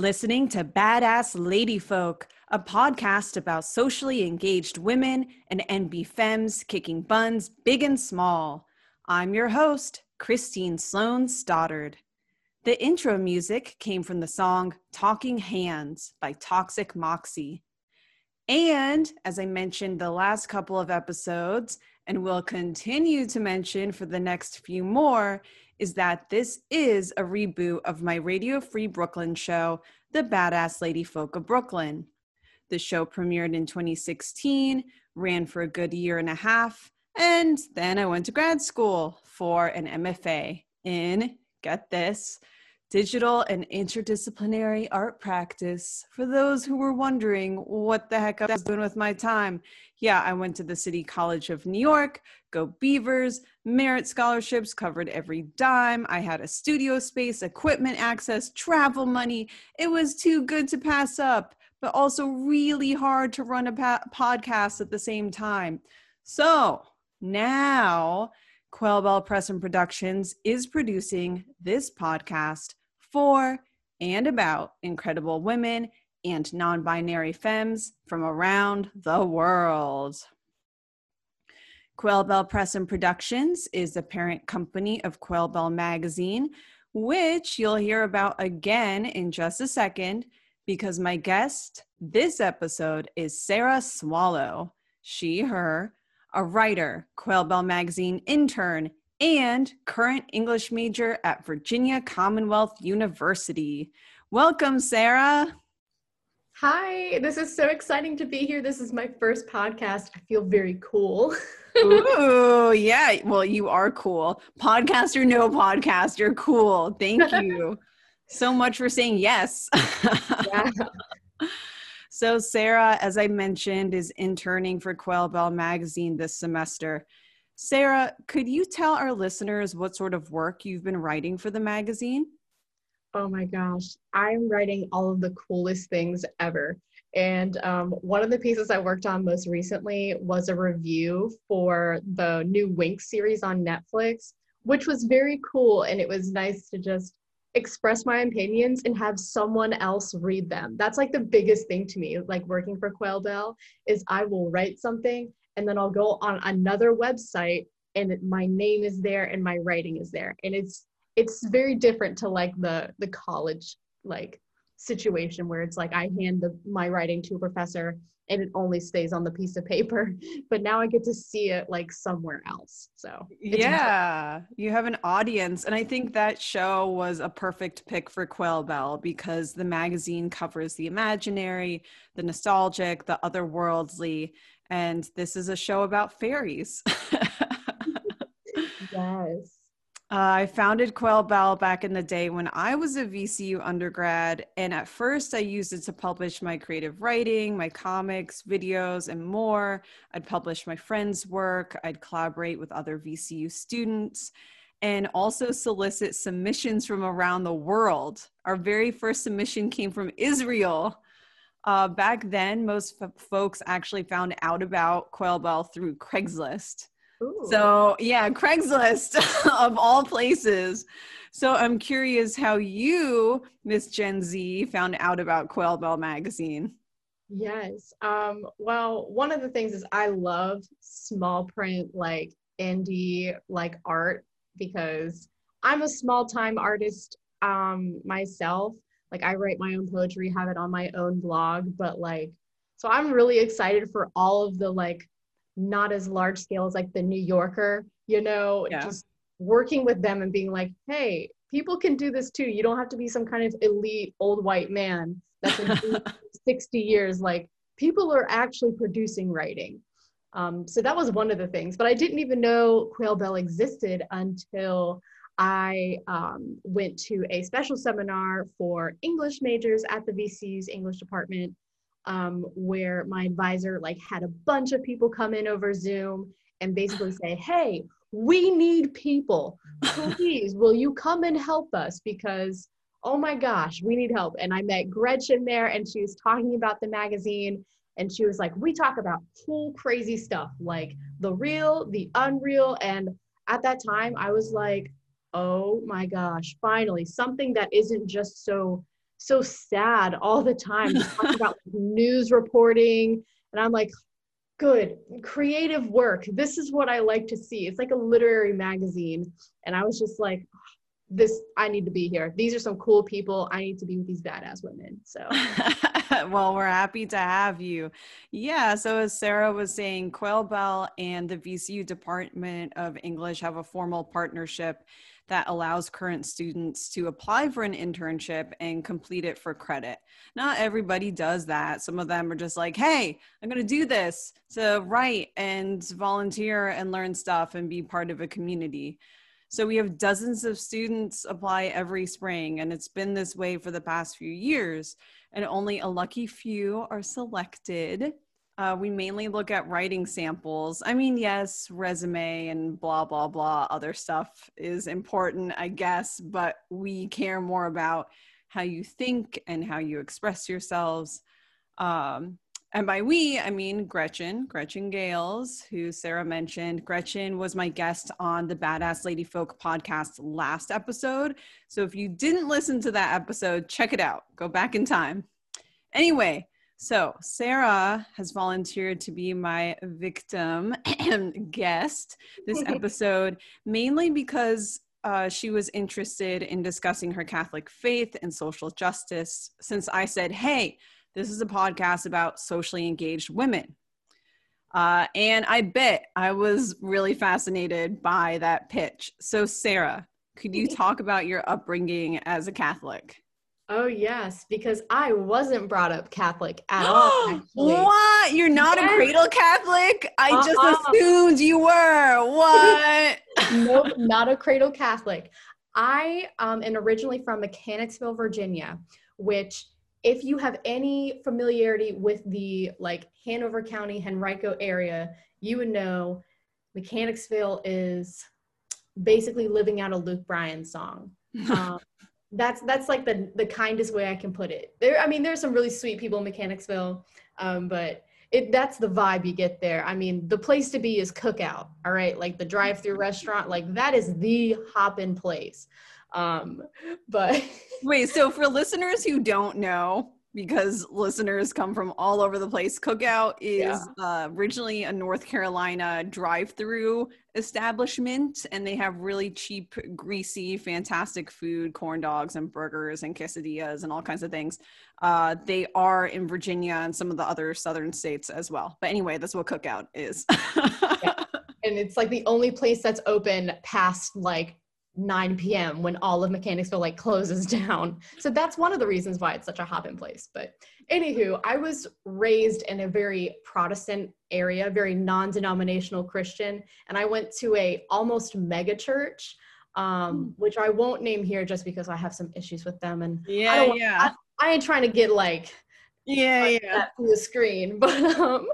Listening to Badass Lady Folk, a podcast about socially engaged women and NB femmes kicking buns big and small. I'm your host, Christine Sloan Stoddard. The intro music came from the song Talking Hands by Toxic Moxie. And as I mentioned the last couple of episodes, and will continue to mention for the next few more, is that this is a reboot of my Radio Free Brooklyn show, The Badass Lady Folk of Brooklyn. The show premiered in 2016, ran for a good year and a half, and then I went to grad school for an MFA in, get this, digital and interdisciplinary art practice. For those who were wondering what the heck I was doing with my time, yeah, I went to the City College of New York, go Beavers, merit scholarships covered every dime. I had a studio space, equipment access, travel money. It was too good to pass up, but also really hard to run a pa- podcast at the same time. So now, Quail Bell Press and Productions is producing this podcast for and about incredible women and non binary femmes from around the world. Quail Bell Press and Productions is the parent company of Quail Bell Magazine, which you'll hear about again in just a second because my guest this episode is Sarah Swallow. She, her, a writer, Quail Bell Magazine intern, and current English major at Virginia Commonwealth University. Welcome, Sarah. Hi, this is so exciting to be here. This is my first podcast. I feel very cool. Ooh, yeah. Well, you are cool. Podcast or no podcast, you're cool. Thank you so much for saying yes. yeah. So, Sarah, as I mentioned, is interning for Quail Bell Magazine this semester. Sarah, could you tell our listeners what sort of work you've been writing for the magazine? Oh my gosh, I'm writing all of the coolest things ever. And um, one of the pieces I worked on most recently was a review for the new Winx series on Netflix, which was very cool. And it was nice to just express my opinions and have someone else read them. That's like the biggest thing to me, like working for Quail Bell, is I will write something and then I'll go on another website and my name is there and my writing is there. And it's it's very different to like the the college like situation where it's like I hand the, my writing to a professor and it only stays on the piece of paper but now I get to see it like somewhere else. So yeah you have an audience. And I think that show was a perfect pick for Quail Bell because the magazine covers the imaginary the nostalgic the otherworldly and this is a show about fairies. yes. Uh, I founded Quail Bell back in the day when I was a VCU undergrad. And at first, I used it to publish my creative writing, my comics, videos, and more. I'd publish my friends' work, I'd collaborate with other VCU students, and also solicit submissions from around the world. Our very first submission came from Israel. Uh, back then, most f- folks actually found out about Quail Bell through Craigslist. Ooh. So, yeah, Craigslist of all places. So, I'm curious how you, Miss Gen Z, found out about Quail Bell magazine. Yes. Um, well, one of the things is I love small print, like indie, like art, because I'm a small time artist um, myself like I write my own poetry, have it on my own blog, but like so I'm really excited for all of the like not as large scale as like the New Yorker, you know, yeah. just working with them and being like, hey, people can do this too. You don't have to be some kind of elite old white man that's been 60 years. Like people are actually producing writing. Um, so that was one of the things, but I didn't even know Quail Bell existed until I um, went to a special seminar for English majors at the VC's English department, um, where my advisor like had a bunch of people come in over Zoom and basically say, "Hey, we need people. Please, will you come and help us? Because oh my gosh, we need help." And I met Gretchen there, and she was talking about the magazine. And she was like, We talk about cool, crazy stuff like the real, the unreal. And at that time, I was like, oh my gosh, finally, something that isn't just so so sad all the time. Talking about news reporting and i'm like good creative work. This is what i like to see. It's like a literary magazine. And i was just like ah, this i need to be here. These are some cool people. I need to be with these badass women. So. Well we're happy to have you. Yeah so as sarah was saying quail bell and the vcu department of english have a formal partnership that allows current students to apply for an internship and complete it for credit. Not everybody does that. Some of them are just like, hey, I'm going to do this to write and volunteer and learn stuff and be part of a community. So we have dozens of students apply every spring, and it's been this way for the past few years. And only a lucky few are selected uh, we mainly look at writing samples. I mean, yes, resume and blah, blah, blah, other stuff is important, I guess, but we care more about how you think and how you express yourselves. Um, and by we, I mean Gretchen, Gretchen Gales, who Sarah mentioned. Gretchen was my guest on the Badass Lady Folk podcast last episode. So if you didn't listen to that episode, check it out. Go back in time. Anyway, so, Sarah has volunteered to be my victim guest this episode, mainly because uh, she was interested in discussing her Catholic faith and social justice. Since I said, hey, this is a podcast about socially engaged women. Uh, and I bet I was really fascinated by that pitch. So, Sarah, could you talk about your upbringing as a Catholic? Oh yes, because I wasn't brought up Catholic at all. Actually. what? You're not yes. a cradle Catholic? I uh-uh. just assumed you were. What? nope, not a cradle Catholic. I um, am originally from Mechanicsville, Virginia, which if you have any familiarity with the like Hanover County, Henrico area, you would know Mechanicsville is basically living out a Luke Bryan song. Um, that's that's like the the kindest way I can put it. There, I mean, there's some really sweet people in Mechanicsville, um, but it that's the vibe you get there. I mean, the place to be is Cookout. All right, like the drive-through restaurant, like that is the hop-in place. Um, but wait, so for listeners who don't know, because listeners come from all over the place. Cookout is yeah. uh, originally a North Carolina drive-through establishment, and they have really cheap, greasy, fantastic food, corn dogs and burgers and quesadillas and all kinds of things. Uh, they are in Virginia and some of the other southern states as well. But anyway, that's what Cookout is. yeah. And it's like the only place that's open past like 9 p.m. when all of Mechanicsville like closes down. So that's one of the reasons why it's such a hop in place. But anywho, I was raised in a very Protestant area, very non-denominational Christian, and I went to a almost mega church, um, hmm. which I won't name here just because I have some issues with them. And yeah, I yeah. I, I ain't trying to get like yeah, yeah. the screen. But um,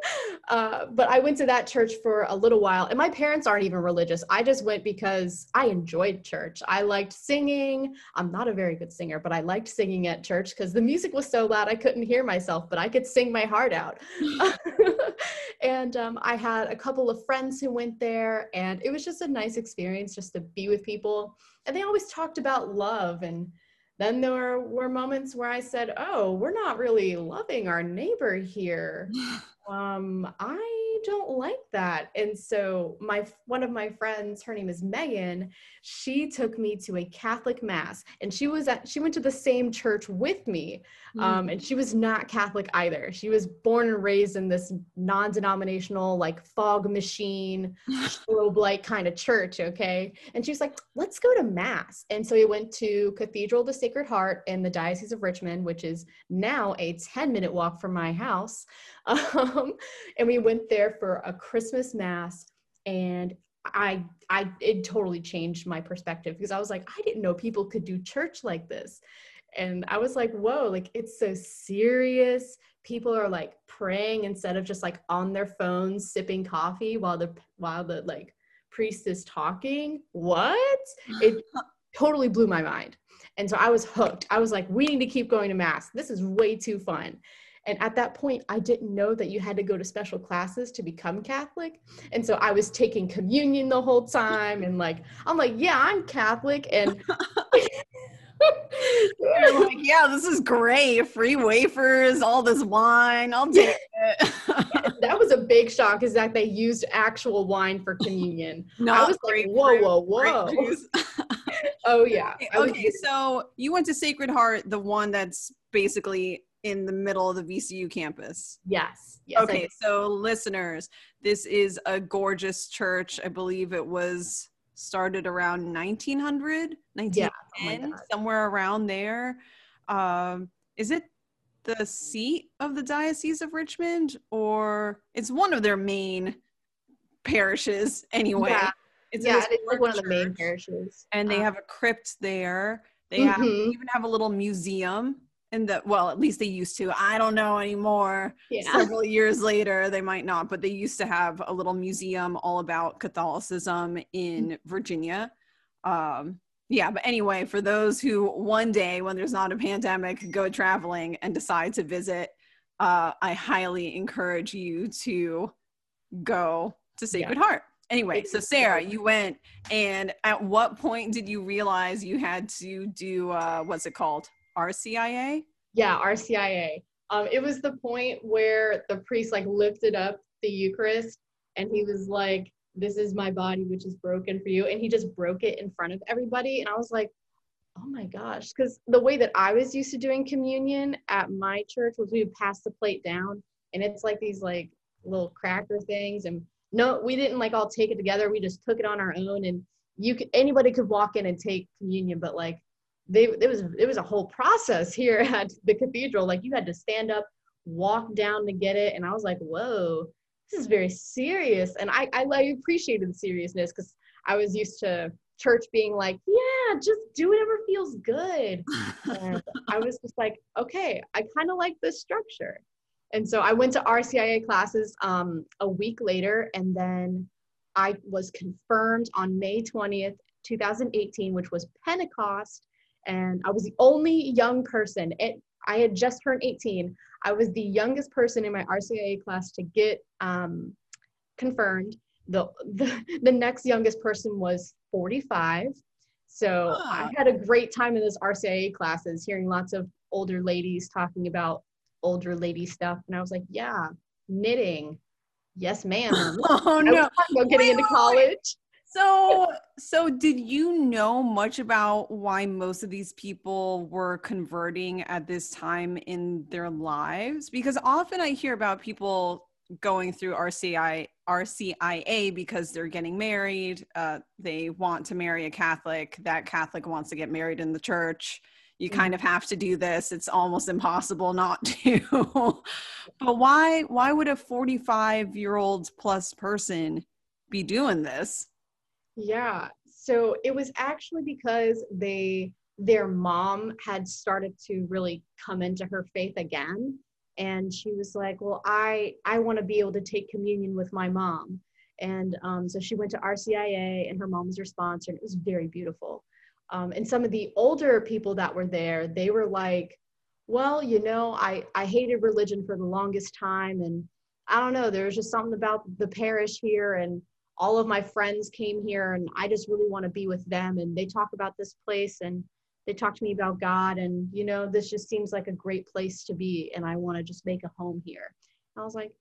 uh, but I went to that church for a little while, and my parents aren't even religious. I just went because I enjoyed church. I liked singing. I'm not a very good singer, but I liked singing at church because the music was so loud I couldn't hear myself, but I could sing my heart out. and um, I had a couple of friends who went there, and it was just a nice experience just to be with people. And they always talked about love and then there were moments where I said, Oh, we're not really loving our neighbor here. um, I don't like that. And so my one of my friends, her name is Megan, she took me to a Catholic mass and she was at she went to the same church with me. Mm. Um, and she was not Catholic either. She was born and raised in this non-denominational, like fog machine, strobe light kind of church, okay? And she was like, let's go to mass. And so we went to Cathedral of the Sacred Heart in the Diocese of Richmond, which is now a 10-minute walk from my house. Um, and we went there for a Christmas mass and I I it totally changed my perspective because I was like I didn't know people could do church like this. And I was like, whoa, like it's so serious. People are like praying instead of just like on their phones sipping coffee while the while the like priest is talking. What? It totally blew my mind. And so I was hooked. I was like, we need to keep going to mass. This is way too fun. And at that point, I didn't know that you had to go to special classes to become Catholic. And so I was taking communion the whole time. And like, I'm like, yeah, I'm Catholic. And like, yeah, this is great. Free wafers, all this wine. I'll take it. that was a big shock is that they used actual wine for communion. Not I was like, whoa, whoa, whoa. Oh yeah. I was- okay, so you went to Sacred Heart, the one that's basically in the middle of the VCU campus. yes. Yes. Okay, so listeners, this is a gorgeous church. I believe it was started around 1900, Yeah. Oh 1910, somewhere around there. Um, is it the seat of the Diocese of Richmond, or it's one of their main parishes anyway? Yeah. It's Yeah, it's like one of the main parishes. and they Um, have a crypt there. They have they Mhm. even have a little museum. And the well, at least they used to. I don't know anymore. Yeah. several years later they might not but they used to have a little museum all about catholicism in virginia. Um yeah but anyway for those who one day when there's not a pandemic go traveling and decide to visit uh i highly encourage you to go to sacred heart. Anyway so sarah you went and at what point did you realize you had to do uh what's it called rcia Yeah, RCIA. Um, it was the point where the priest like lifted up the Eucharist and he was like, This is my body, which is broken for you. And he just broke it in front of everybody. And I was like, Oh my gosh. Because the way that I was used to doing communion at my church was we would pass the plate down and it's like these like little cracker things. And no, we didn't like all take it together. We just took it on our own and you could anybody could walk in and take communion, but like they it was it was a whole process here at the cathedral. Like you had to stand up walk down to get it. And i was like whoa this is very serious. And i i, I appreciated the seriousness because i was used to church being like yeah just do whatever feels good. And i was just like okay i kind of like this structure. And so i went to rcia classes um, a week later. And then i was confirmed on may 20th 2018 which was pentecost and I was the only young person. It, I had just turned 18. I was the youngest person in my RCIA class to get um, confirmed. The, the the next youngest person was 45. So I Ah. had a great time in those RCIA classes, hearing lots of older ladies talking about older lady stuff, and I was like, yeah, knitting, yes, ma'am. oh no about getting Wait, into college. So, so did you know much about why most of these people were converting at this time in their lives? Because often I hear about people going through RCI, RCIA because they're getting married. Uh, they want to marry a Catholic. That Catholic wants to get married in the church. You kind of have to do this. It's almost impossible not to. but why? Why would a forty-five-year-old plus person be doing this? Yeah. So it was actually because they their mom had started to really come into her faith again and she was like, "Well, I I want to be able to take communion with my mom." And um, so she went to RCIA and her mom was her sponsor and it was very beautiful. Um, and some of the older people that were there, they were like, "Well, you know, I I hated religion for the longest time and I don't know, there was just something about the parish here and all of my friends came here and I just really want to be with them and they talk about this place and they talk to me about God and you know this just seems like a great place to be and I want to just make a home here. I was like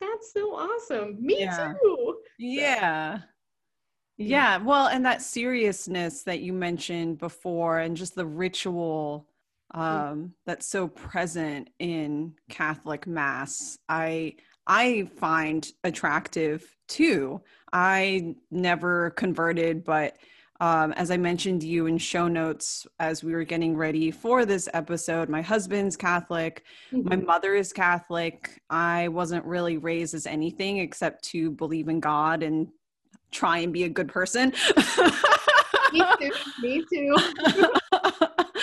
that's so awesome. Me Yeah. too. Yeah. Yeah. Well, and that seriousness that you mentioned before, and just the ritual um, that's so present in Catholic Mass, I I find attractive too. I never converted, but um, as I mentioned to you in show notes as we were getting ready for this episode, my husband's Catholic my mother is catholic i wasn't really raised as anything except to believe in god and try and be a good person me too. Me too.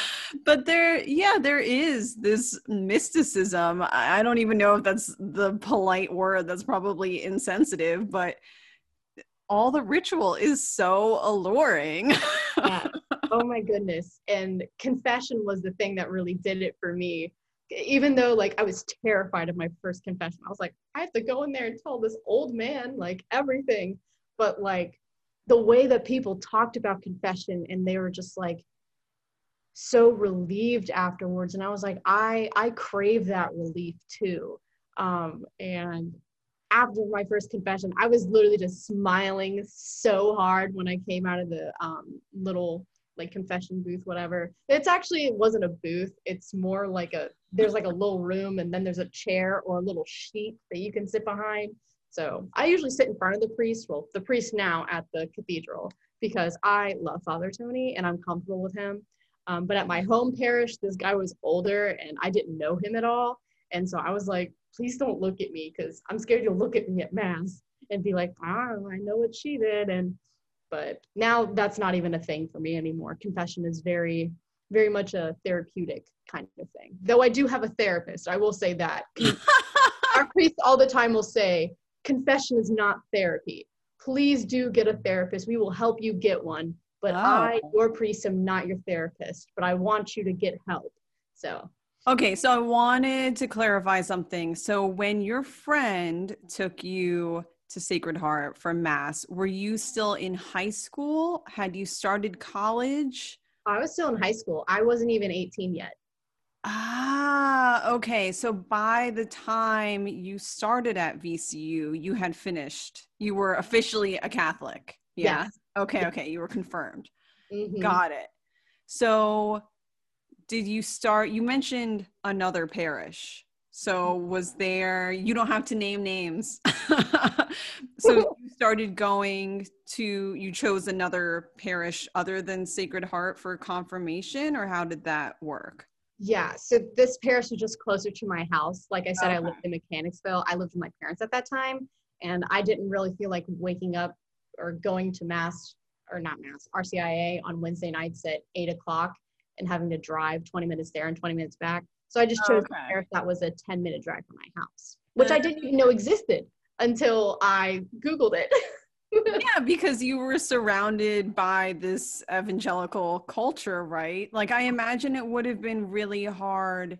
but there yeah there is this mysticism i don't even know if that's the polite word that's probably insensitive but all the ritual is so alluring Yeah. Oh my goodness. And confession was the thing that really did it for me. Even though like I was terrified of my first confession. I was like, I have to go in there and tell this old man like everything. But like the way that people talked about confession and they were just like, so relieved afterwards. And i was like i i crave that relief too. Um and after my first confession i was literally just smiling so hard when i came out of the um little like confession booth whatever. It's actually it wasn't a booth. It's more like a there's like a little room and then there's a chair or a little sheet that you can sit behind. So i usually sit in front of the priest well the priest now at the cathedral because i love father tony and i'm comfortable with him um, but at my home parish this guy was older and i didn't know him at all. And so i was like please don't look at me because i'm scared you'll look at me at mass and be like ah i know what she did. And but now that's not even a thing for me anymore. Confession is very very much a therapeutic kind of thing. Though i do have a therapist i will say that. Our priest all the time will say confession is not therapy. Please do get a therapist. We will help you get one but oh. i your priest am not your therapist but i want you to get help so okay so i wanted to clarify something so when your friend took you to Sacred Heart for Mass. Were you still in high school? Had you started college? I was still in high school. I wasn't even 18 yet. Ah, okay. So by the time you started at VCU, you had finished. You were officially a Catholic. Yeah. Yes. Okay, okay. You were confirmed. Mm-hmm. Got it. So did you start you mentioned another parish. So was there you don't have to name names. so you started going to you chose another parish other than Sacred Heart for confirmation or how did that work? Yeah, so this parish was just closer to my house. Like I said, okay. I lived in Mechanicsville. I lived with my parents at that time, and I didn't really feel like waking up or going to mass or not mass RCIA on Wednesday nights at eight o'clock and having to drive 20 minutes there and 20 minutes back. So I just chose okay. that was a 10 minute drive from my house, which I didn't even know existed until I Googled it. yeah, because you were surrounded by this evangelical culture, right? Like, I imagine it would have been really hard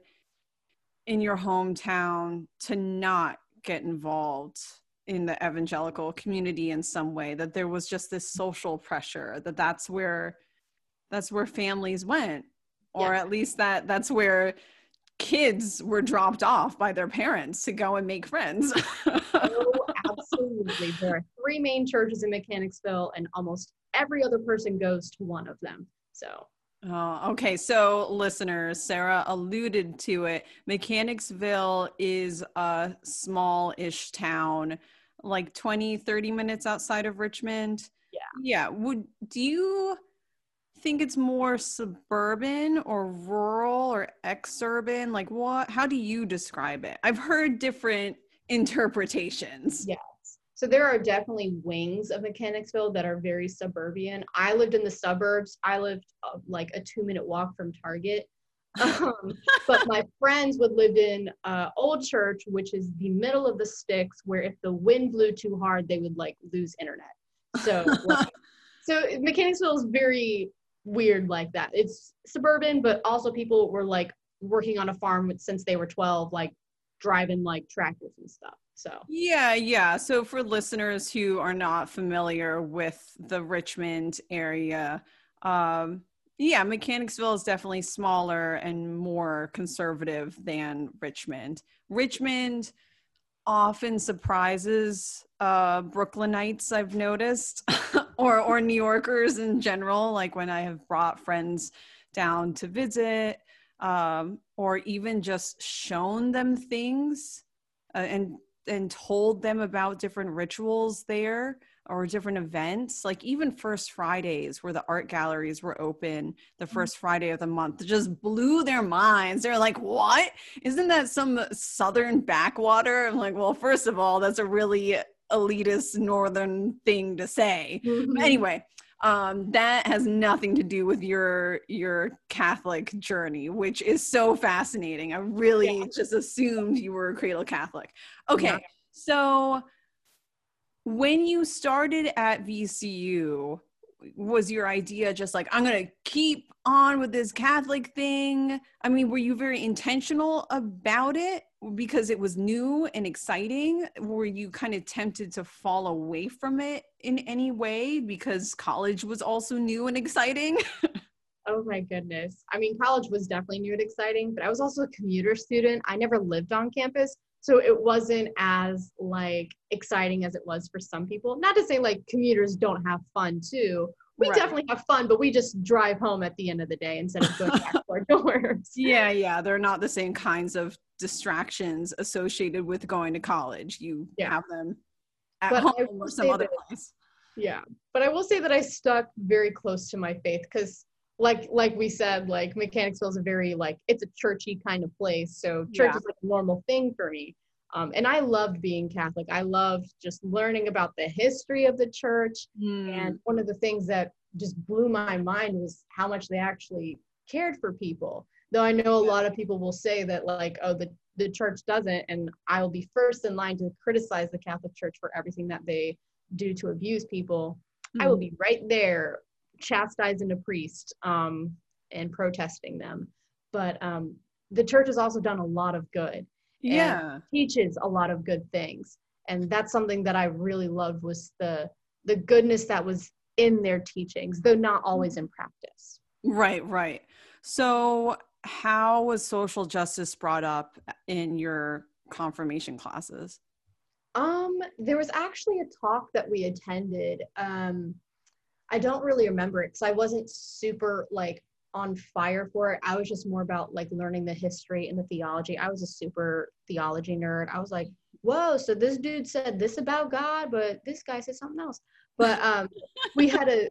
in your hometown to not get involved in the evangelical community in some way that there was just this social pressure that that's where that's where families went or at least that that's where kids were dropped off by their parents to go and make friends. oh, absolutely. There are three main churches in Mechanicsville, and almost every other person goes to one of them. So. Oh, okay. So, listeners, Sarah alluded to it. Mechanicsville is a small ish town, like 20, 30 minutes outside of Richmond. Yeah. Yeah. Would, do you think it's more suburban or rural or exurban? Like what how do you describe it? I've heard different interpretations. Yes. So there are definitely wings of Mechanicsville that are very suburban. I lived in the suburbs. I lived uh, like a 2-minute walk from Target. Um, but my friends would live in uh, Old Church, which is the middle of the sticks, where if the wind blew too hard, they would like lose internet. So, like, so Mechanicsville is very weird like that. It's suburban, but also people were like working on a farm since they were 12, like driving like tractors and stuff. So, yeah, yeah. So, for listeners who are not familiar with the Richmond area, um, yeah, Mechanicsville is definitely smaller and more conservative than Richmond. Richmond often surprises uh, Brooklynites, I've noticed, or or New Yorkers in general. Like when I have brought friends down to visit, um, or even just shown them things uh, and and told them about different rituals there or different events. Like even first fridays where the art galleries were open the mm-hmm. first friday of the month just blew their minds. They're like what? Isn't that some southern backwater? I'm like well first of all that's a really elitist northern thing to say. Mm-hmm. anyway um, that has nothing to do with your your catholic journey which is so fascinating i really yeah. just assumed you were a cradle catholic okay yeah. so when you started at VCU, was your idea just like i'm going to keep on with this catholic thing i mean were you very intentional about it because it was new and exciting were you kind of tempted to fall away from it in any way because college was also new and exciting Oh my goodness. I mean, college was definitely new and exciting, but I was also a commuter student. I never lived on campus. So it wasn't as like exciting as it was for some people. Not to say like commuters don't have fun too. We right. definitely have fun, but we just drive home at the end of the day instead of going back to our doors. Yeah, yeah. They're not the same kinds of distractions associated with going to college. You yeah. have them at but home or some other that, place. Yeah. But I will say that I stuck very close to my faith because like like we said, like Mechanicsville is a very like it's a churchy kind of place. So church yeah. is like a normal thing for me. Um, and I loved being Catholic. I loved just learning about the history of the church. Mm. And one of the things that just blew my mind was how much they actually cared for people. Though I know a lot of people will say that, like, oh, the, the church doesn't. And I will be first in line to criticize the Catholic Church for everything that they do to abuse people. Mm. I will hmm. be right there chastising a priest um, and protesting them. But um, the church has also done a lot of good. Yeah. teaches a lot of good things. And that's something that I really loved was the the goodness that was in their teachings, though not always in practice. Right, right. So how was social justice brought up in your confirmation classes? Um, there was actually a talk that we attended. Um, I don't really remember it because I wasn't super like on fire for it. I was just more about like learning the history and the theology. I was a super theology nerd. I was like, whoa, so this dude said this about God, but this guy said something else. But um, we had a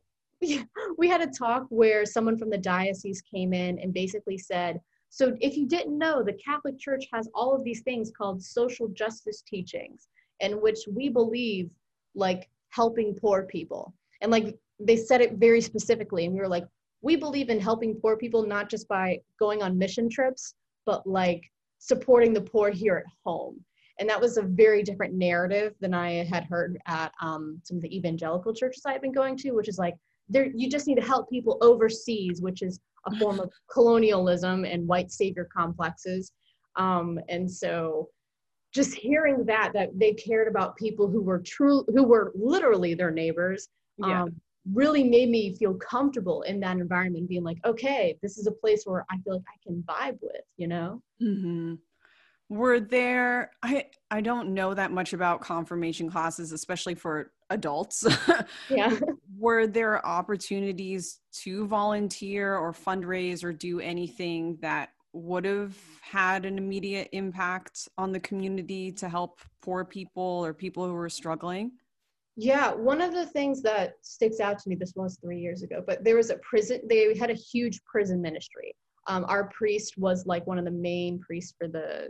we had a talk where someone from the diocese came in and basically said, so if you didn't know, the Catholic Church has all of these things called social justice teachings, in which we believe like helping poor people. And like they said it very specifically and we were like we believe in helping poor people not just by going on mission trips but like supporting the poor here at home and that was a very different narrative than i had heard at um, some of the evangelical churches i've been going to which is like there you just need to help people overseas which is a form of colonialism and white savior complexes um, and so just hearing that that they cared about people who were true who were literally their neighbors yeah. um, really made me feel comfortable in that environment being like okay this is a place where i feel like i can vibe with you know mm-hmm. were there i i don't know that much about confirmation classes especially for adults yeah were there opportunities to volunteer or fundraise or do anything that would have had an immediate impact on the community to help poor people or people who were struggling yeah, one of the things that sticks out to me, this was three years ago, but there was a prison, they had a huge prison ministry. Um, our priest was like one of the main priests for the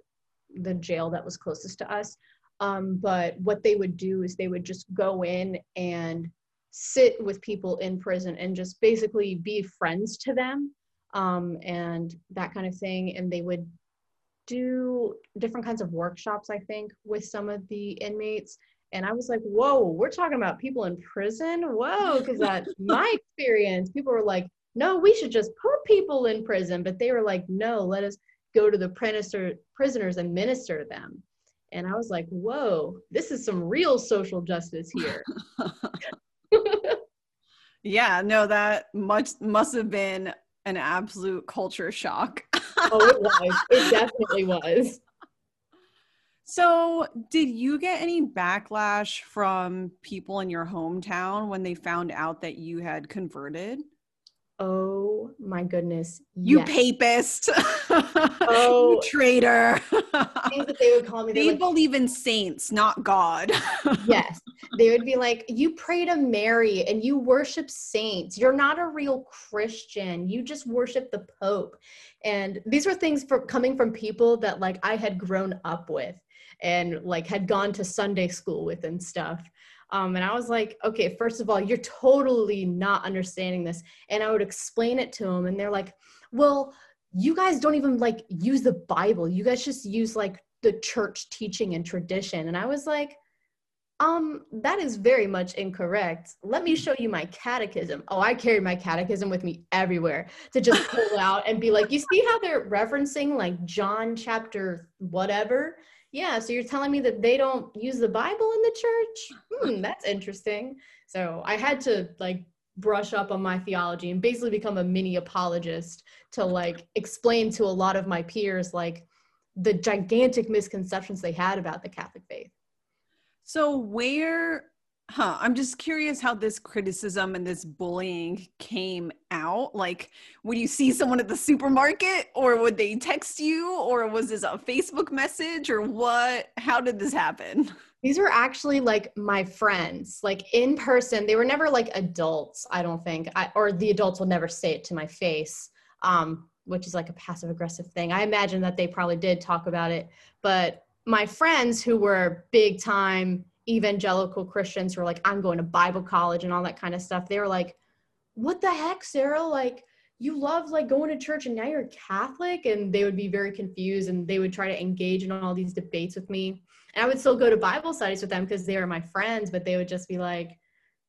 the jail that was closest to us. Um, but what they would do is they would just go in and sit with people in prison and just basically be friends to them um, and that kind of thing. And they would do different kinds of workshops, I think, with some of the inmates and I was like, whoa, we're talking about people in prison? Whoa, because that's my experience. People were like, no, we should just put people in prison. But they were like, no, let us go to the prisoners and minister to them. And I was like, whoa, this is some real social justice here. yeah, no, that much must have been an absolute culture shock. oh, it was. It definitely was. So, did you get any backlash from people in your hometown when they found out that you had converted? Oh my goodness. You yes. papist. Oh, you traitor. Things that they would call me. They like, believe in saints, not God. yes. They would be like, You pray to Mary and you worship saints. You're not a real Christian. You just worship the Pope. And these were things for coming from people that like I had grown up with and like had gone to Sunday school with and stuff. Um, and I was like, okay, first of all, you're totally not understanding this. And I would explain it to them, and they're like, well, you guys don't even like use the Bible. You guys just use like the church teaching and tradition. And I was like, um, that is very much incorrect. Let me show you my catechism. Oh, I carry my catechism with me everywhere to just pull out and be like, you see how they're referencing like John chapter whatever? Yeah, so you're telling me that they don't use the Bible in the church? Hmm, that's interesting. So I had to like brush up on my theology and basically become a mini apologist to like explain to a lot of my peers like the gigantic misconceptions they had about the Catholic faith. So where huh, I'm just curious how this criticism and this bullying came out. Like would you see someone at the supermarket or would they text you or was this a Facebook message or what? How did this happen? These were actually like my friends, like in person. They were never like adults, I don't think, I, or the adults will never say it to my face, um, which is like a passive aggressive thing. I imagine that they probably did talk about it, but my friends who were big time evangelical Christians who are like, I'm going to Bible college and all that kind of stuff, they were like, What the heck, Sarah? Like, you love like going to church and now you're Catholic? And they would be very confused and they would try to engage in all these debates with me and I would still go to Bible studies with them because they were my friends, but they would just be like,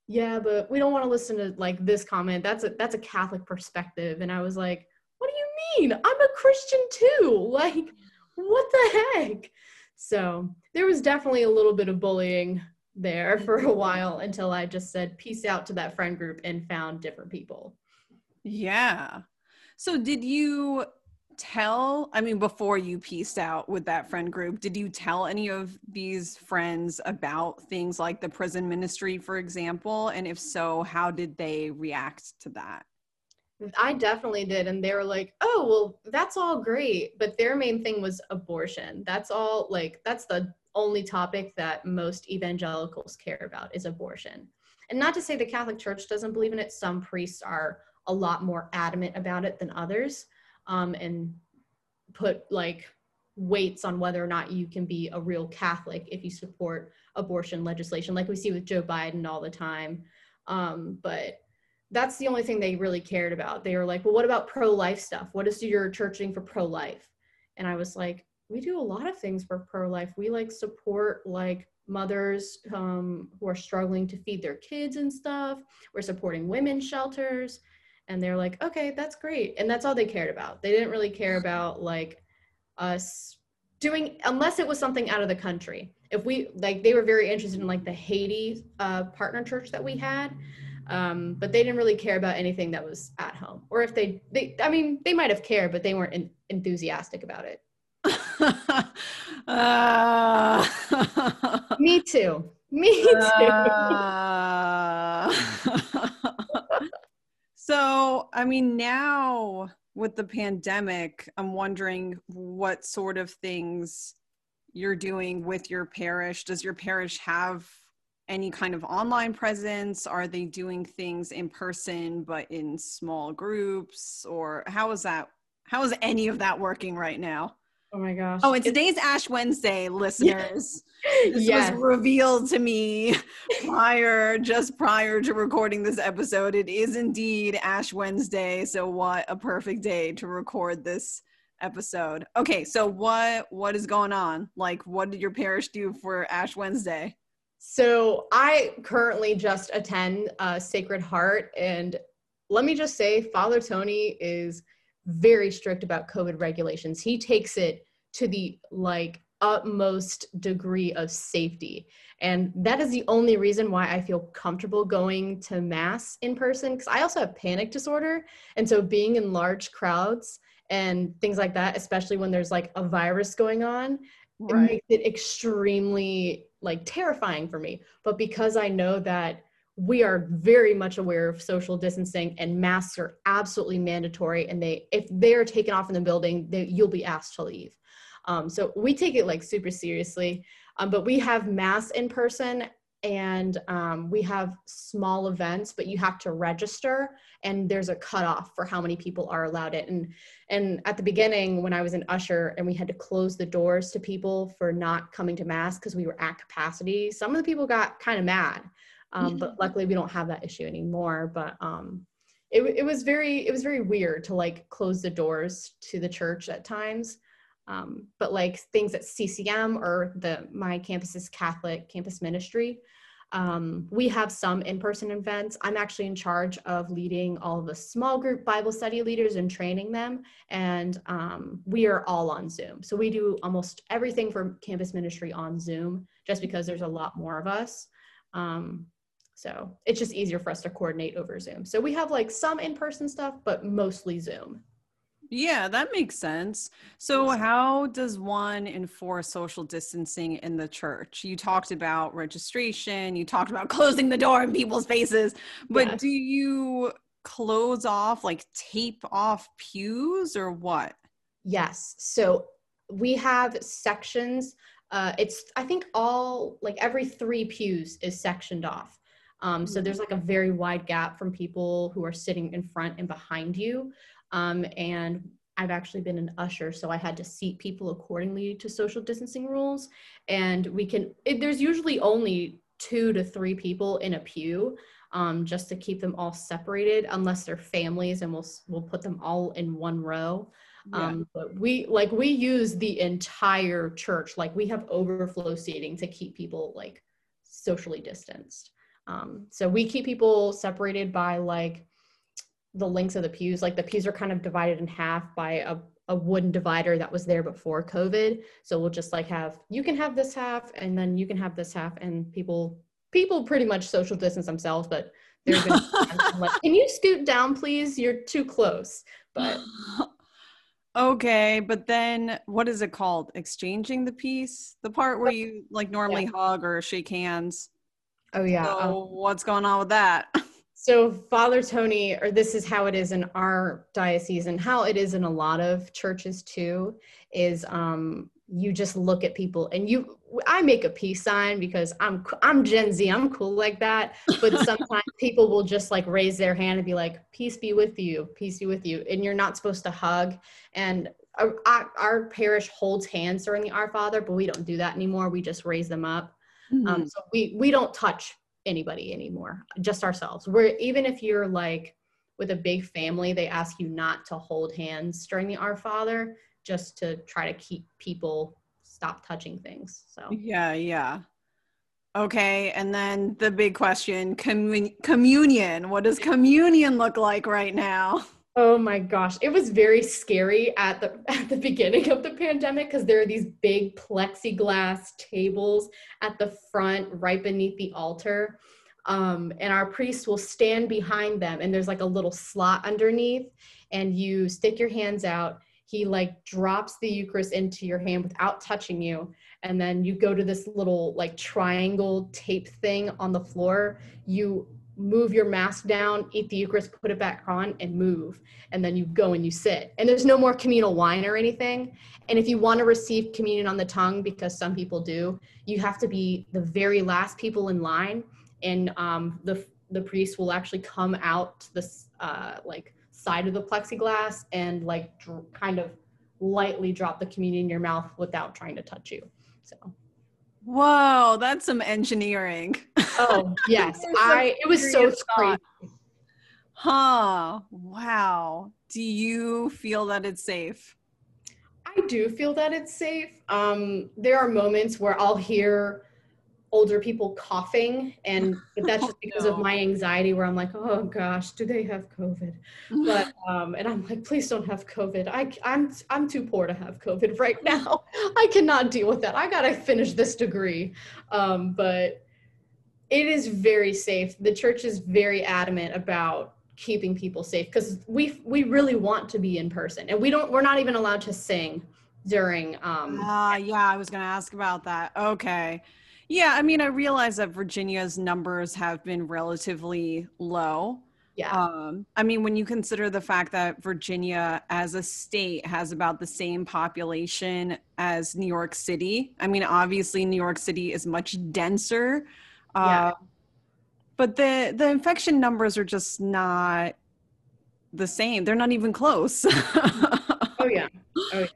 yeah, but we don't want to listen to like this comment. That's a that's a Catholic perspective. And I was like, what do you mean? I'm a Christian too. Like, what the heck? So there was definitely a little bit of bullying there for a while until I just said peace out to that friend group and found different people. Yeah. So did you tell i mean before you pieced out with that friend group did you tell any of these friends about things like the prison ministry for example and if so how did they react to that i definitely did and they were like oh well that's all great but their main thing was abortion that's all like that's the only topic that most evangelicals care about is abortion and not to say the catholic church doesn't believe in it some priests are a lot more adamant about it than others um, and put like weights on whether or not you can be a real Catholic if you support abortion legislation, like we see with Joe Biden all the time. Um, but that's the only thing they really cared about. They were like, well, what about pro life stuff? What is your church doing for pro life? And I was like, we do a lot of things for pro life. We like support like mothers um, who are struggling to feed their kids and stuff. We're supporting women's shelters and they're like okay that's great and that's all they cared about they didn't really care about like us doing unless it was something out of the country if we like they were very interested in like the haiti uh, partner church that we had um, but they didn't really care about anything that was at home. Or if they they i mean they might have cared but they weren't in, enthusiastic about it. Uh... me too. Me too. Uh... So, I mean, now with the pandemic, I'm wondering what sort of things you're doing with your parish. Does your parish have any kind of online presence? Are they doing things in person but in small groups? Or how is that? How is any of that working right now? Oh my gosh. Oh, and today's Ash Wednesday, listeners. this yes. was revealed to me prior, just prior to recording this episode. It is indeed Ash Wednesday. So what a perfect day to record this episode. Okay, so what what is going on? Like what did your parish do for Ash Wednesday? So I currently just attend uh, Sacred Heart and let me just say Father Tony is very strict about COVID regulations. He takes it to the like utmost degree of safety. And that is the only reason why I feel comfortable going to mass in person because I also have panic disorder. And so being in large crowds and things like that, especially when there's like a virus going on, right. it makes it extremely like terrifying for me. But because I know that we are very much aware of social distancing and masks are absolutely mandatory and they if they're taken off in the building they, you'll be asked to leave um, so we take it like super seriously um, but we have mass in person and um, we have small events but you have to register and there's a cutoff for how many people are allowed it and and at the beginning when i was an usher and we had to close the doors to people for not coming to mass because we were at capacity some of the people got kind of mad. Um, but luckily we don't have that issue anymore but um, it, it was very it was very weird to like close the doors to the church at times um, but like things at ccm or the my campus's catholic campus ministry um, we have some in-person events i'm actually in charge of leading all the small group bible study leaders and training them and um, we are all on zoom so we do almost everything for campus ministry on zoom just because there's a lot more of us um, So it's just easier for us to coordinate over Zoom. So we have like some in person stuff, but mostly Zoom. Yeah, that makes sense. So, how does one enforce social distancing in the church? You talked about registration, you talked about closing the door in people's faces, but Yeah. do you close off, like tape off pews or what? Yes. So we have sections. Uh, it's I think all like every three pews is sectioned off. Um, so Mhm. there's like a very wide gap from people who are sitting in front and behind you. Um, and I've actually been an usher, so I had to seat people accordingly to social distancing rules. And we can. It, there's usually only two to three people in a pew. Um, just to keep them all separated, unless they're families, and we'll we'll put them all in one row. Yeah. Um, but we like we use the entire church. Like we have overflow seating to keep people like socially distanced. Um, so we keep people separated by like the lengths of the pews. Like the pews are kind of divided in half by a, a wooden divider that was there before COVID. So we'll just like have you can have this half and then you can have this half and people people pretty much social distance themselves, but there's been times like, can you scoot down, please? You're too close. But okay, but then what is it called? Exchanging the peace? The part where you like normally hug or shake hands. oh yeah. um, what's going on with that? So, Father Tony, or this is how it is in our diocese, and how it is in a lot of churches too, is um, you just look at people and you. I make a peace sign because I'm I'm Gen Z. I'm cool like that. But sometimes people will just like raise their hand and be like, "Peace be with you, peace be with you," and you're not supposed to hug. And our, our, parish holds hands during the Our Father, but we don't do that anymore. We just raise them up. Mm-hmm. Um, so we we don't touch anybody anymore, just ourselves. We're even if you're like with a big family, they ask you not to hold hands during the Our Father, just to try to keep people stop touching things. So Yeah, yeah. Okay, and then the big question, commun- communion. What does communion look like right now? Oh my gosh, it was very scary at the at the beginning of the pandemic because there are these big plexiglass tables at the front, right beneath the altar, um, and our priest will stand behind them, and there's like a little slot underneath, and you stick your hands out. He like drops the Eucharist into your hand without touching you, and then you go to this little like triangle tape thing on the floor. You move your mask down, eat the Eucharist, put it back on, and move. And then you go and you sit. And there's no more communal wine or anything. And if you want to receive communion on the tongue, because some people do, you have to be the very last people in line. And um, the the priest will actually come out to this uh, like side of the plexiglass and like dr- kind of lightly drop the communion in your mouth without trying to touch you. So. Whoa, that's some engineering. Oh yes, I. It was so crazy. Huh. Wow. Do you feel that it's safe? I do feel that it's safe. Um, there are moments where I'll hear older people coughing, and that's just because of my anxiety. Where I'm like, oh gosh, do they have COVID? But um, and I'm like, please don't have COVID. I I'm I'm too poor to have COVID right now. I cannot deal with that. I gotta finish this degree. Um, but it is very safe. The church is very adamant about keeping people safe because we we really want to be in person, and we don't. We're not even allowed to sing during. Um, Ah, yeah, I was going to ask about that. Okay. Yeah, I mean, I realize that Virginia's numbers have been relatively low. yeah, Um, I mean, when you consider the fact that Virginia as a state has about the same population as New York City, I mean, obviously, New York City is much denser. Yeah. Uh, but the, the infection numbers are just not the same. They're not even close. oh, yeah. oh yeah,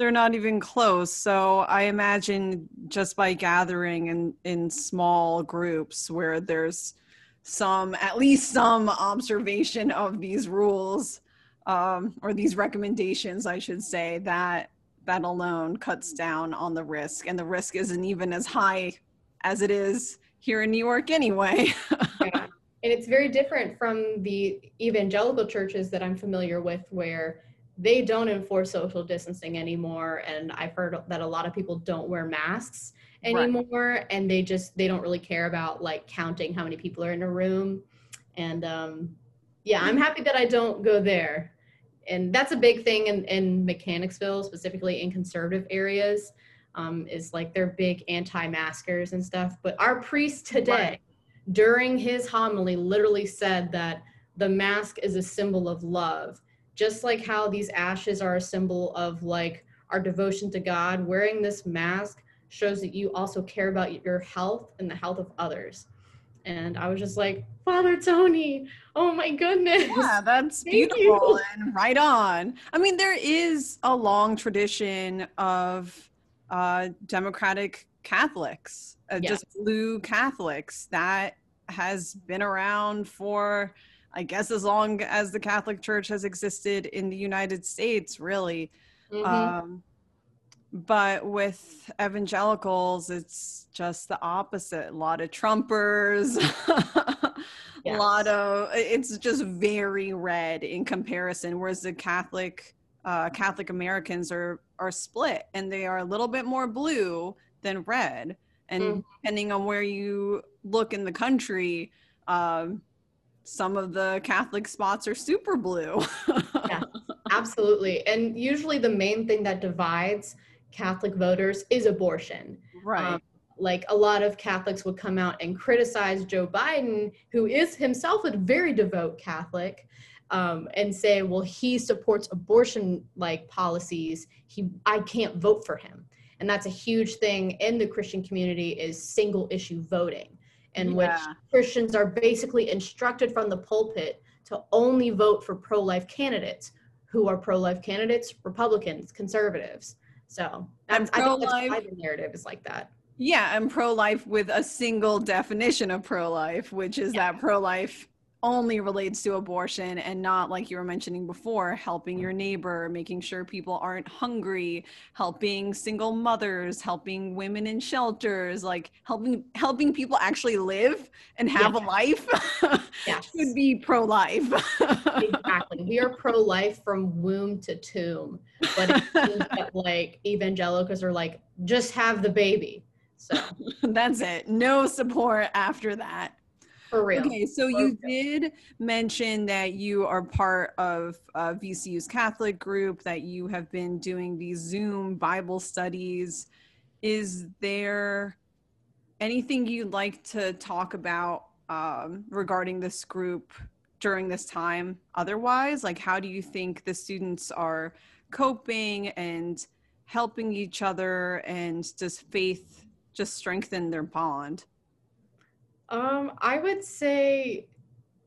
They're not even close. So I imagine just by gathering in, in small groups where there's some, at least some observation of these rules um, or these recommendations, I should say, that that alone cuts down on the risk. And the risk isn't even as high as it is here in New York anyway. yeah. And it's very different from the evangelical churches that I'm familiar with, where they don't enforce social distancing anymore and i've heard that a lot of people don't wear masks anymore right. and they just they don't really care about like counting how many people are in a room. And um yeah i'm happy that i don't go there. And that's a big thing in, in mechanicsville specifically in conservative areas um, is like they're big anti-maskers and stuff. But our priest today right. during his homily literally said that the mask is a symbol of love just like how these ashes are a symbol of like our devotion to God, wearing this mask shows that you also care about your health and the health of others. And I was just like, Father Tony, oh my goodness. Yeah, that's beautiful and right on. I mean, there is a long tradition of uh, democratic Catholics, uh, yes. just blue Catholics that has been around for I guess as long as the Catholic Church has existed in the United States, really. Mm-hmm. Um, but with evangelicals, it's just the opposite. A lot of Trumpers, yes. a lot of it's just very red in comparison. Whereas the Catholic uh, Catholic Americans are are split, and they are a little bit more blue than red. And mm-hmm. depending on where you look in the country, um, some of the Catholic spots are super blue. yeah, absolutely. And usually the main thing that divides Catholic voters is abortion. Right. Um, like a lot of Catholics would come out and criticize Joe Biden, who is himself a very devout Catholic, um, and say, well, he supports abortion like policies. He, I can't vote for him. And that's a huge thing in the Christian community is single issue voting in yeah. which Christians are basically instructed from the pulpit to only vote for pro life candidates who are pro life candidates, Republicans, conservatives. So that's, I think that's why the narrative is like that. Yeah, I'm pro life with a single definition of pro life, which is yeah. that pro life only relates to abortion and not like you were mentioning before helping your neighbor making sure people aren't hungry helping single mothers helping women in shelters like helping helping people actually live and have yes. a life yes. should be pro-life. Exactly. We are pro-life from womb to tomb but it seems that like evangelicals are like just have the baby. So that's it. No support after that for real. Okay, so For you real. did mention that you are part of uh, VCU's Catholic group, that you have been doing these Zoom Bible studies. Is there anything you'd like to talk about um, regarding this group during this time otherwise? Like, how do you think the students are coping and helping each other, and does faith just strengthen their bond? Um, I would say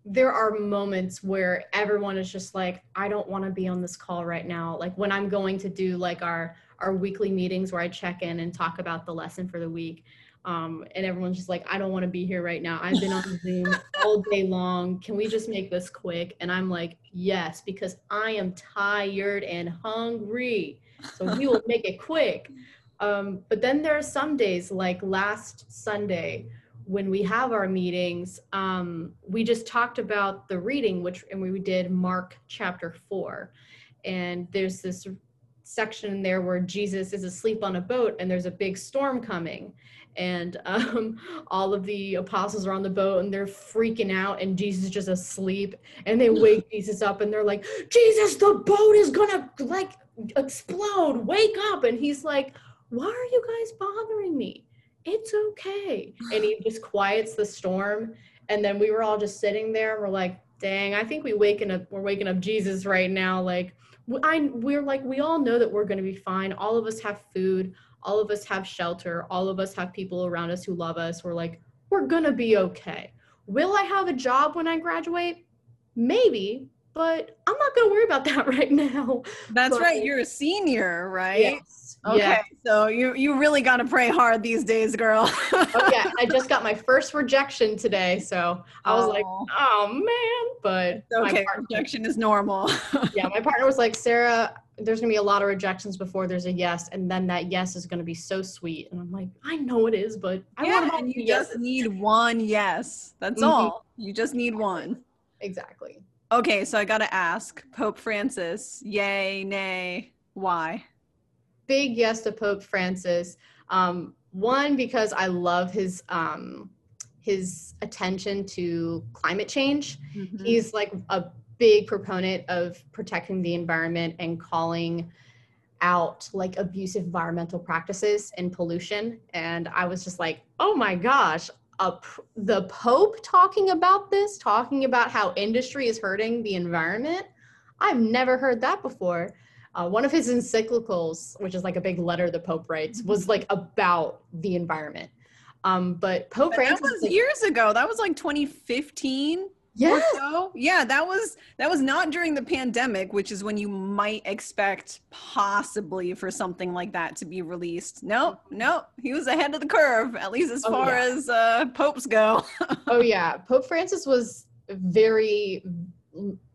there are moments where everyone is just like, I don't want to be on this call right now. Like when I'm going to do like our our weekly meetings where I check in and talk about the lesson for the week. Um, and everyone's just like, I don't want to be here right now. I've been on Zoom all day long. Can we just make this quick? And I'm like, yes, because I am tired and hungry. So we will make it quick. Um, but then there are some days, like last Sunday, when we have our meetings, um, we just talked about the reading, which and we did Mark chapter four, and there's this section there where Jesus is asleep on a boat and there's a big storm coming, and um, all of the apostles are on the boat and they're freaking out, and Jesus is just asleep, and they wake Jesus up and they're like, Jesus, the boat is gonna like explode, wake up, and he's like, why are you guys bothering me? It's okay. And he just quiets the storm. And then we were all just sitting there. and we're like, dang, I think we waking up, we're waking up Jesus right now. Like, I, we're like, we all know that we're going to be fine. All of us have food. All of us have shelter. All of us have people around us who love us. We're like, we're going to be okay. Will I have a job when I graduate? Maybe, but I'm not going to worry about that right now. That's but, right. You're a senior, right? Yes. Okay, yeah. so you you really got to pray hard these days, girl. oh yeah, I just got my first rejection today, so I was oh. like, oh man, but okay, partner, rejection is normal. yeah, my partner was like, Sarah, there's gonna be a lot of rejections before there's a yes, and then that yes is gonna be so sweet, and I'm like, I know it is, but I yeah, want and you just need one yes. That's mm-hmm. all. You just need one. Exactly. Okay, so I got to ask Pope Francis, yay, nay, why? Big yes to Pope Francis. Um, one, because I love his um, his attention to climate change. Mm-hmm. He's like a big proponent of protecting the environment and calling out like abusive environmental practices and pollution. And I was just like, oh my gosh, the Pope talking about this, talking about how industry is hurting the environment. I've never heard that before. Uh, one of his encyclicals, which is like a big letter the Pope writes, was like about the environment. Um, but Pope but Francis that was like, years ago. That was like 2015 yeah. so. yeah that was that was not during the pandemic which is when you might expect possibly for something like that to be released. No no he was ahead of the curve at least as oh, far yeah. as uh popes go. Oh yeah. Pope francis was very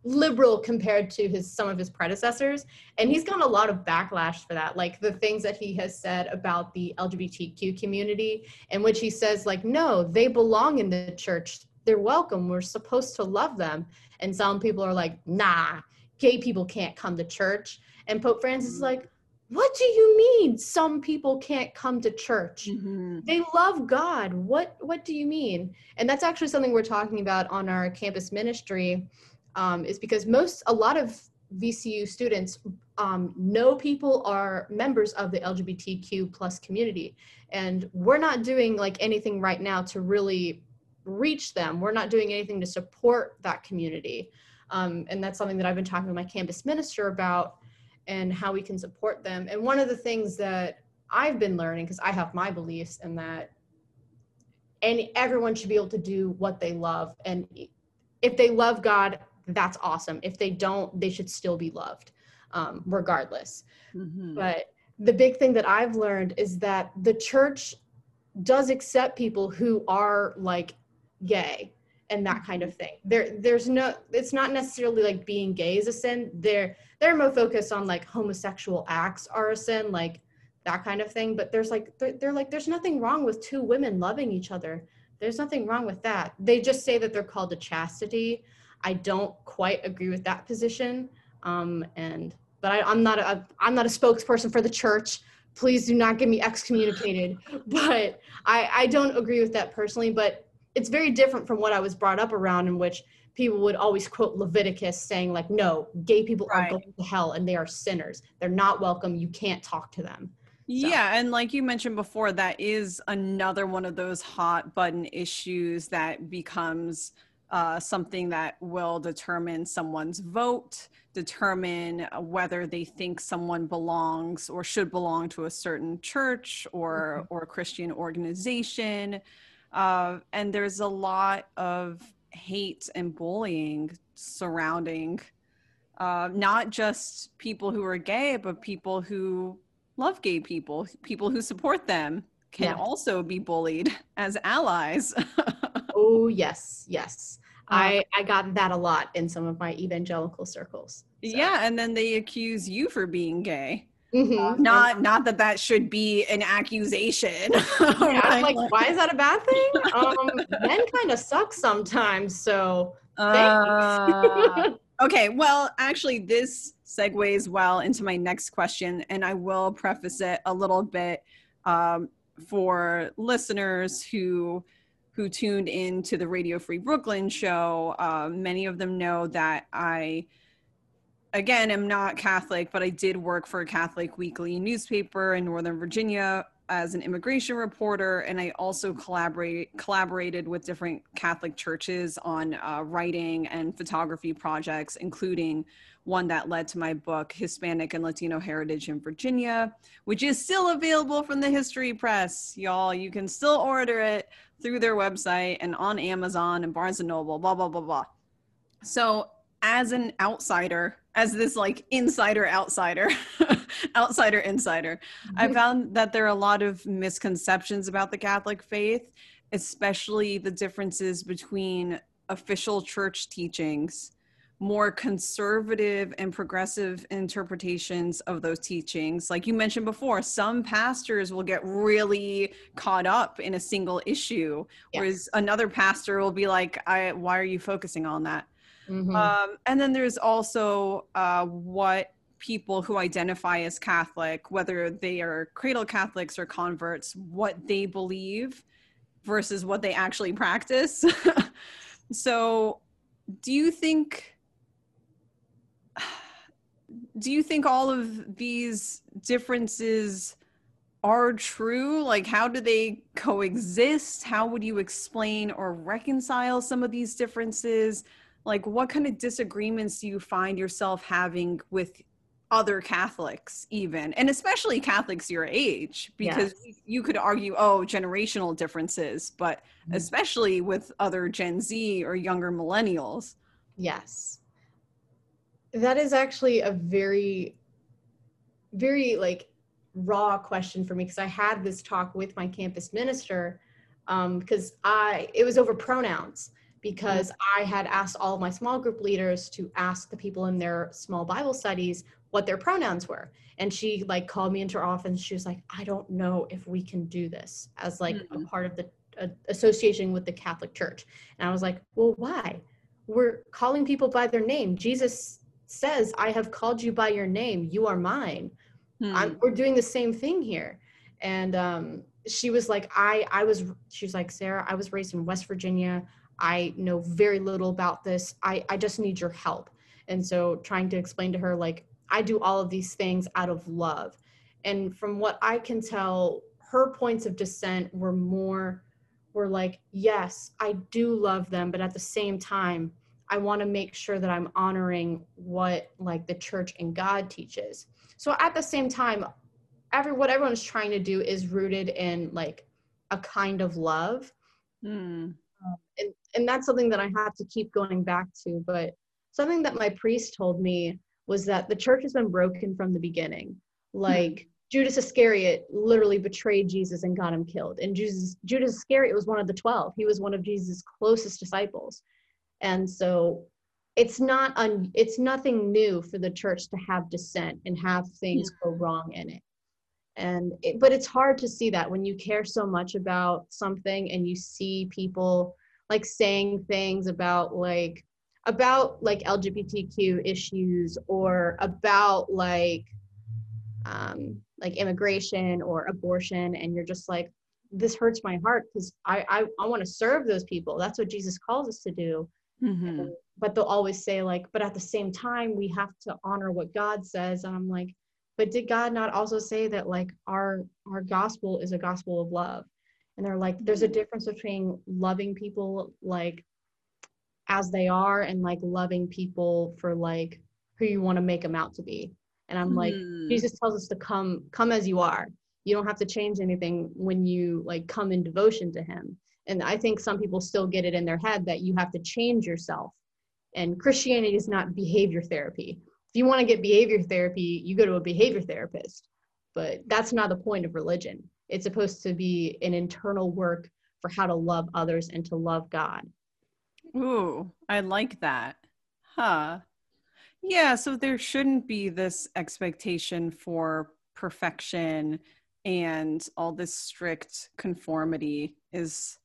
liberal compared to his some of his predecessors and he's gotten a lot of backlash for that. Like the things that he has said about the lgbtq community in which he says like no they belong in the church they're welcome. We're supposed to love them. And some people are like, nah, gay people can't come to church. And Pope Francis is mm-hmm. like, what do you mean some people can't come to church mm-hmm. they love god what what do you mean and that's actually something we're talking about on our campus ministry um, is because most a lot of vcu students um, know people are members of the lgbtq plus community and we're not doing like anything right now to really reach them. We're not doing anything to support that community. Um, and that's something that I've been talking to my campus minister about and how we can support them. And one of the things that I've been learning, because I have my beliefs in that and everyone should be able to do what they love. And if they love God, that's awesome. If they don't, they should still be loved, um, regardless. Mm-hmm. But the big thing that I've learned is that the church does accept people who are like gay and that kind of thing. There there's no it's not necessarily like being gay is a sin. They're they're more focused on like homosexual acts are a sin, like that kind of thing. But there's like they're, they're like there's nothing wrong with two women loving each other. There's nothing wrong with that. They just say that they're called to chastity. I don't quite agree with that position. Um, and but I, I'm not a I'm not a spokesperson for the church. Please do not get me excommunicated. But I I don't agree with that personally. But it's very different from what I was brought up around, in which people would always quote Leviticus saying, like, no, gay people right. are going to hell and they are sinners. They're not welcome. You can't talk to them. So. Yeah, and like you mentioned before, that is another one of those hot button issues that becomes uh, something that will determine someone's vote, determine whether they think someone belongs or should belong to a certain church or mm-hmm. or Christian organization. Uh, and there's a lot of hate and bullying surrounding uh, not just people who are gay, but people who love gay people, people who support them can yeah. also be bullied as allies. oh, yes, yes. Uh, I, I got that a lot in some of my evangelical circles. So. Yeah, and then they accuse you for being gay. Mm-hmm. Not not that that should be an accusation. Yeah, I'm like, why is that a bad thing? Um, men kind of suck sometimes, so uh, okay, well, actually, this segues well into my next question, and I will preface it a little bit um, for listeners who who tuned in to the Radio Free Brooklyn show. Uh, many of them know that I again am not Catholic, but I did work for a Catholic weekly newspaper in Northern Virginia as an immigration reporter, and I also collaborate collaborated with different Catholic churches on uh, writing and photography projects, including one that led to my book Hispanic and Latino Heritage in Virginia, which is still available from the History Press, y'all. You can still order it through their website and on Amazon and Barnes and Noble, blah blah blah blah. So, as an outsider as this like insider outsider outsider insider i mm-hmm. found that there are a lot of misconceptions about the catholic faith especially the differences between official church teachings more conservative and progressive interpretations of those teachings like you mentioned before some pastors will get really caught up in a single issue yeah. whereas another pastor will be like I, why are you focusing on that Mhm. Um, and then there's also uh, what people who identify as Catholic, whether they are cradle Catholics or converts, what they believe versus what they actually practice. so, do you think? Do you think all of these differences are true? Like, how do they coexist? How would you explain or reconcile some of these differences? Like, what kind of disagreements do you find yourself having with other Catholics, even, and especially Catholics your age? Because you could argue, oh, generational differences, but Mhm. especially with other Gen Z or younger millennials. Yes. That is actually a very, very like raw question for me because I had this talk with my campus minister um, because I it was over pronouns because I had asked all of my small group leaders to ask the people in their small Bible studies what their pronouns were. And she like called me into her office. She was like, I don't know if we can do this as like a Mhm. part of the uh, association with the Catholic Church. And I was like, well, why? We're calling people by their name. Jesus says, I have called you by your name. You are mine. Hmm. I'm, we're doing the same thing here. And um, she was like, I, I was, she was like, Sarah, I was raised in West Virginia. I know very little about this. I, I just need your help. And so trying to explain to her, like, I do all of these things out of love. And from what I can tell, her points of dissent were more, were like, yes, I do love them, but at the same time, I want to make sure that I'm honoring what like the church and God teaches. So at the same time, every what everyone's trying to do is rooted in like a kind of love. Hmm. And and that's something that I have to keep going back to. But something that my priest told me was that the church has been broken from the beginning. Hmm. Like Judas Iscariot literally betrayed Jesus and got him killed. And Judas, Judas Iscariot was one of the 12. He was one of Jesus' closest disciples. And so it's not un, it's nothing new for the church to have dissent and have things go wrong in it. And it, but it's hard to see that when you care so much about something and you see people like saying things about like about like LGBTQ issues or about like um, like immigration or abortion, and you're just like, this hurts my heart because I I, I want to serve those people. That's what Jesus calls us to do. Mhm. But they'll always say like, but at the same time, we have to honor what God says. And I'm like, but did God not also say that like our our gospel is a gospel of love? And they're like, there's a difference between loving people like as they are and like loving people for like who you want to make them out to be. And I'm like, Hmm. Jesus tells us to come come as you are. You don't have to change anything when you like come in devotion to him. And I think some people still get it in their head that you have to change yourself. And Christianity is not behavior therapy. If you want to get behavior therapy, you go to a behavior therapist. But that's not the point of religion. It's supposed to be an internal work for how to love others and to love God. Ooh, I like that. Huh. Yeah, so there shouldn't be this expectation for perfection and all this strict conformity is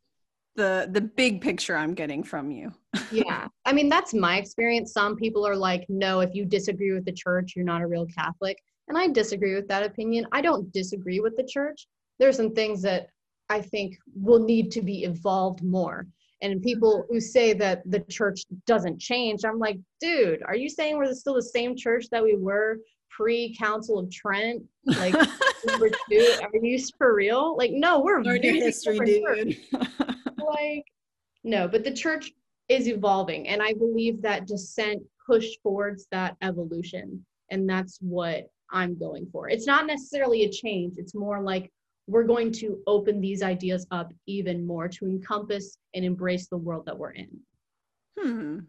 the the big picture I'm getting from you. yeah i mean that's my experience some people are like no if you disagree with the church you're not a real catholic and i disagree with that opinion i don't disagree with the church there's some things that i think will need to be evolved more. And people who say that the church doesn't change i'm like dude are you saying we're still the same church that we were pre council of trent? Like number two? Are you for real? Like no we're a Learn your very history, dude. like no but the church is evolving and i believe that dissent pushed towards that evolution and that's what i'm going for. It's not necessarily a change it's more like we're going to open these ideas up even more to encompass and embrace the world that we're in Hmm.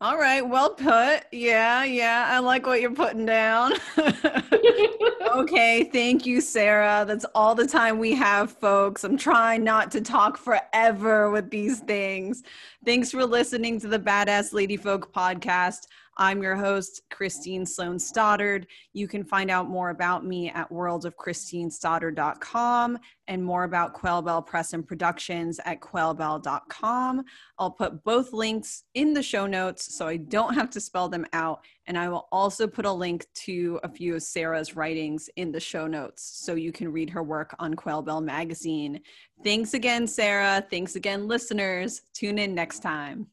All right, well put. Yeah, yeah. I like what you're putting down. okay, thank you, Sarah. That's all the time we have, folks. I'm trying not to talk forever with these things. Thanks for listening to the Badass Lady Folk podcast. I'm your host, Christine Sloan Stoddard. You can find out more about me at worldofchristinestoddard.com and more about Quail Bell Press and Productions at quailbell.com. I'll put both links in the show notes so I don't have to spell them out. And I will also put a link to a few of Sarah's writings in the show notes so you can read her work on Quail Bell Magazine. Thanks again, Sarah. Thanks again, listeners. Tune in next time.